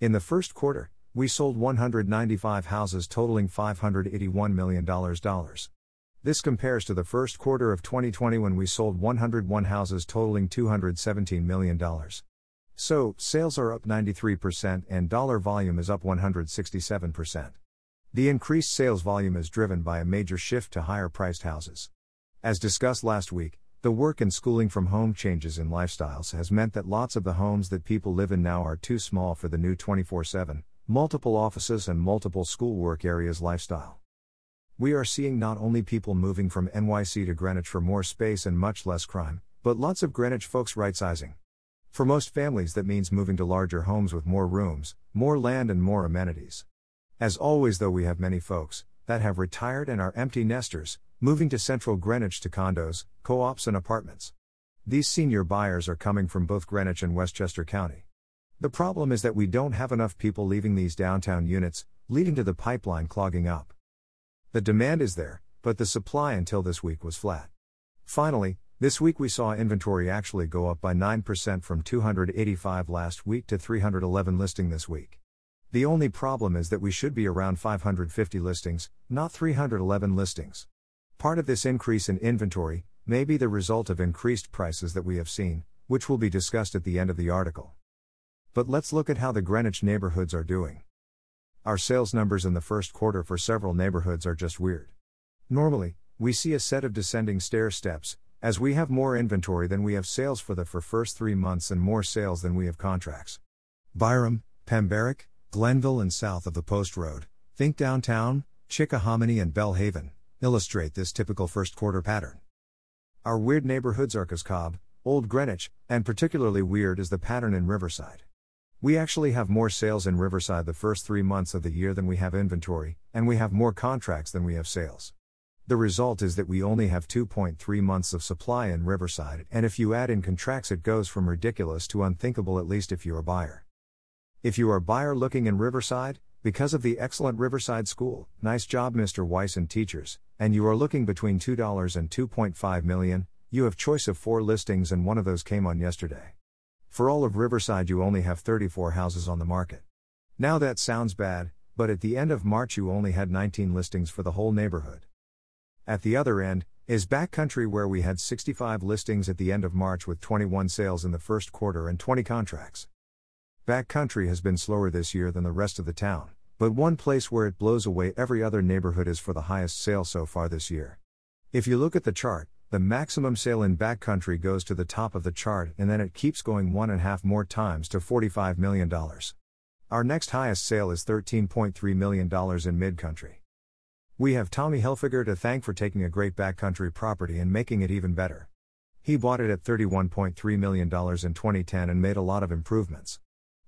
In the first quarter, we sold 195 houses totaling $581 million. This compares to the first quarter of 2020 when we sold 101 houses totaling $217 million. So, sales are up 93% and dollar volume is up 167%. The increased sales volume is driven by a major shift to higher priced houses. As discussed last week, the work and schooling from home changes in lifestyles has meant that lots of the homes that people live in now are too small for the new 24 7, multiple offices and multiple schoolwork areas lifestyle. We are seeing not only people moving from NYC to Greenwich for more space and much less crime, but lots of Greenwich folks right sizing. For most families, that means moving to larger homes with more rooms, more land, and more amenities. As always, though, we have many folks that have retired and are empty nesters, moving to central Greenwich to condos, co ops, and apartments. These senior buyers are coming from both Greenwich and Westchester County. The problem is that we don't have enough people leaving these downtown units, leading to the pipeline clogging up. The demand is there, but the supply until this week was flat. Finally, this week we saw inventory actually go up by 9% from 285 last week to 311 listing this week. The only problem is that we should be around 550 listings, not 311 listings. Part of this increase in inventory may be the result of increased prices that we have seen, which will be discussed at the end of the article. But let's look at how the Greenwich neighborhoods are doing. Our sales numbers in the first quarter for several neighborhoods are just weird. Normally, we see a set of descending stair steps, as we have more inventory than we have sales for the for first three months and more sales than we have contracts. Byram, Pemberwick, Glenville and south of the Post Road, think downtown, Chickahominy and Belle Haven, illustrate this typical first quarter pattern. Our weird neighborhoods are Cobb, Old Greenwich, and particularly weird is the pattern in Riverside. We actually have more sales in Riverside the first three months of the year than we have inventory, and we have more contracts than we have sales. The result is that we only have 2.3 months of supply in Riverside, and if you add in contracts, it goes from ridiculous to unthinkable, at least if you're a buyer. If you are a buyer looking in Riverside, because of the excellent Riverside School, nice job, Mr. Weiss and teachers, and you are looking between $2 and 2.5 million, you have choice of four listings, and one of those came on yesterday. For all of Riverside, you only have 34 houses on the market. Now that sounds bad, but at the end of March, you only had 19 listings for the whole neighborhood. At the other end, is Backcountry, where we had 65 listings at the end of March with 21 sales in the first quarter and 20 contracts. Backcountry has been slower this year than the rest of the town, but one place where it blows away every other neighborhood is for the highest sale so far this year. If you look at the chart, the maximum sale in Backcountry goes to the top of the chart and then it keeps going one and a half more times to $45 million. Our next highest sale is $13.3 million in Midcountry. We have Tommy Hilfiger to thank for taking a great backcountry property and making it even better. He bought it at $31.3 million in 2010 and made a lot of improvements.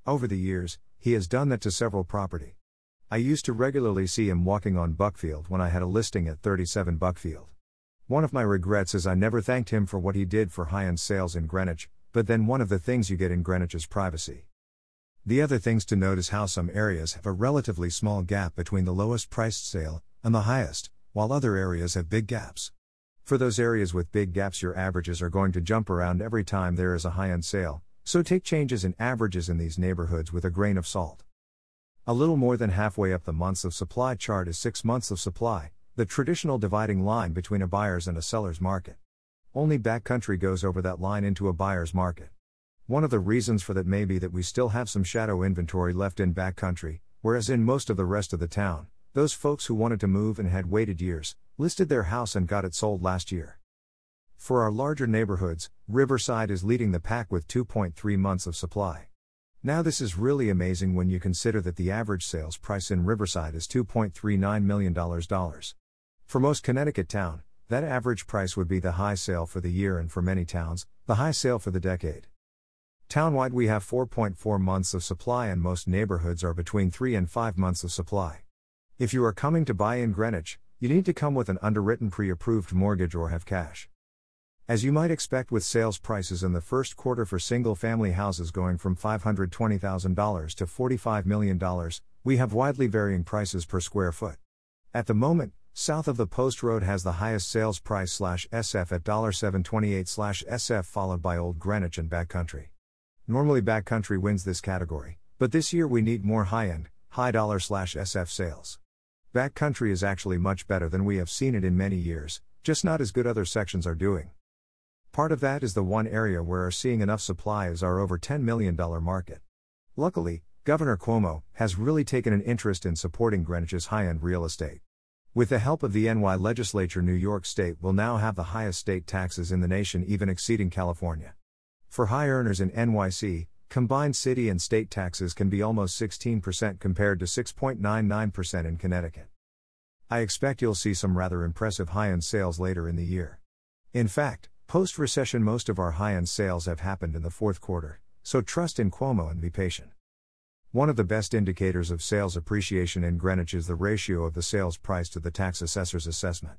Over the years, he has done that to several property. I used to regularly see him walking on Buckfield when I had a listing at 37 Buckfield. One of my regrets is I never thanked him for what he did for high end sales in Greenwich, but then one of the things you get in Greenwich is privacy. The other things to note is how some areas have a relatively small gap between the lowest priced sale and the highest, while other areas have big gaps. For those areas with big gaps, your averages are going to jump around every time there is a high end sale, so take changes in averages in these neighborhoods with a grain of salt. A little more than halfway up the months of supply chart is six months of supply, the traditional dividing line between a buyer's and a seller's market. Only backcountry goes over that line into a buyer's market. One of the reasons for that may be that we still have some shadow inventory left in backcountry, whereas in most of the rest of the town, those folks who wanted to move and had waited years, listed their house and got it sold last year. For our larger neighborhoods, Riverside is leading the pack with 2.3 months of supply. Now, this is really amazing when you consider that the average sales price in Riverside is $2.39 million. For most Connecticut town, that average price would be the high sale for the year and for many towns, the high sale for the decade. Townwide, we have 4.4 months of supply, and most neighborhoods are between 3 and 5 months of supply. If you are coming to buy in Greenwich, you need to come with an underwritten pre approved mortgage or have cash. As you might expect with sales prices in the first quarter for single family houses going from $520,000 to $45 million, we have widely varying prices per square foot. At the moment, south of the post road has the highest sales price slash SF at $728 slash SF followed by Old Greenwich and Backcountry. Normally Backcountry wins this category, But this year we need more high end, high dollar slash SF sales. Backcountry is actually much better than we have seen it in many years, just not as good other sections are doing. Part of that is the one area where are seeing enough supply is our over $10 million market. Luckily, Governor Cuomo has really taken an interest in supporting Greenwich's high end real estate. With the help of the NY legislature, New York State will now have the highest state taxes in the nation, even exceeding California. For high earners in NYC, combined city and state taxes can be almost 16% compared to 6.99% in Connecticut. I expect you'll see some rather impressive high end sales later in the year. In fact, post recession, most of our high end sales have happened in the fourth quarter, so trust in Cuomo and be patient. One of the best indicators of sales appreciation in Greenwich is the ratio of the sales price to the tax assessor's assessment.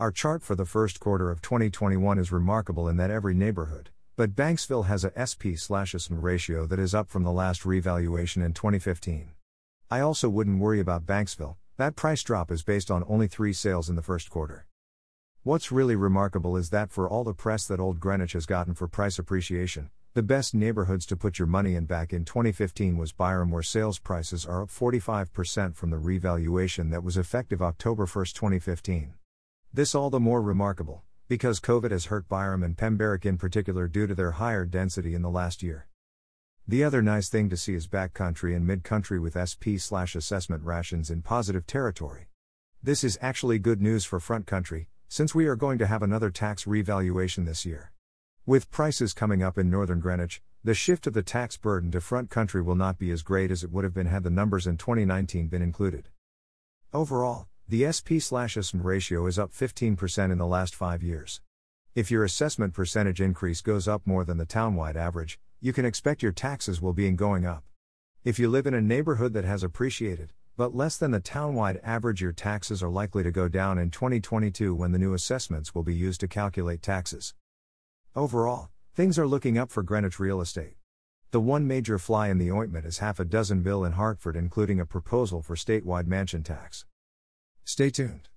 Our chart for the first quarter of 2021 is remarkable in that every neighborhood, but Banksville has a SP/SM ratio that is up from the last revaluation in 2015. I also wouldn't worry about Banksville, that price drop is based on only 3 sales in the first quarter. What's really remarkable is that for all the press that Old Greenwich has gotten for price appreciation, the best neighborhoods to put your money in back in 2015 was Byram, where sales prices are up 45% from the revaluation that was effective October 1, 2015. This all the more remarkable, because COVID has hurt Byram and Pemberwick in particular due to their higher density in the last year. The other nice thing to see is backcountry and mid-country with SP slash assessment rations in positive territory. This is actually good news for front country, since we are going to have another tax revaluation this year. With prices coming up in northern Greenwich, the shift of the tax burden to front country will not be as great as it would have been had the numbers in 2019 been included. Overall, the SP/SM ratio is up 15% in the last 5 years. If your assessment percentage increase goes up more than the townwide average, you can expect your taxes will be going up. If you live in a neighborhood that has appreciated, but less than the townwide average, your taxes are likely to go down in 2022 when the new assessments will be used to calculate taxes. Overall, things are looking up for Greenwich real estate. The one major fly in the ointment is half a dozen bill in Hartford, including a proposal for statewide mansion tax. Stay tuned.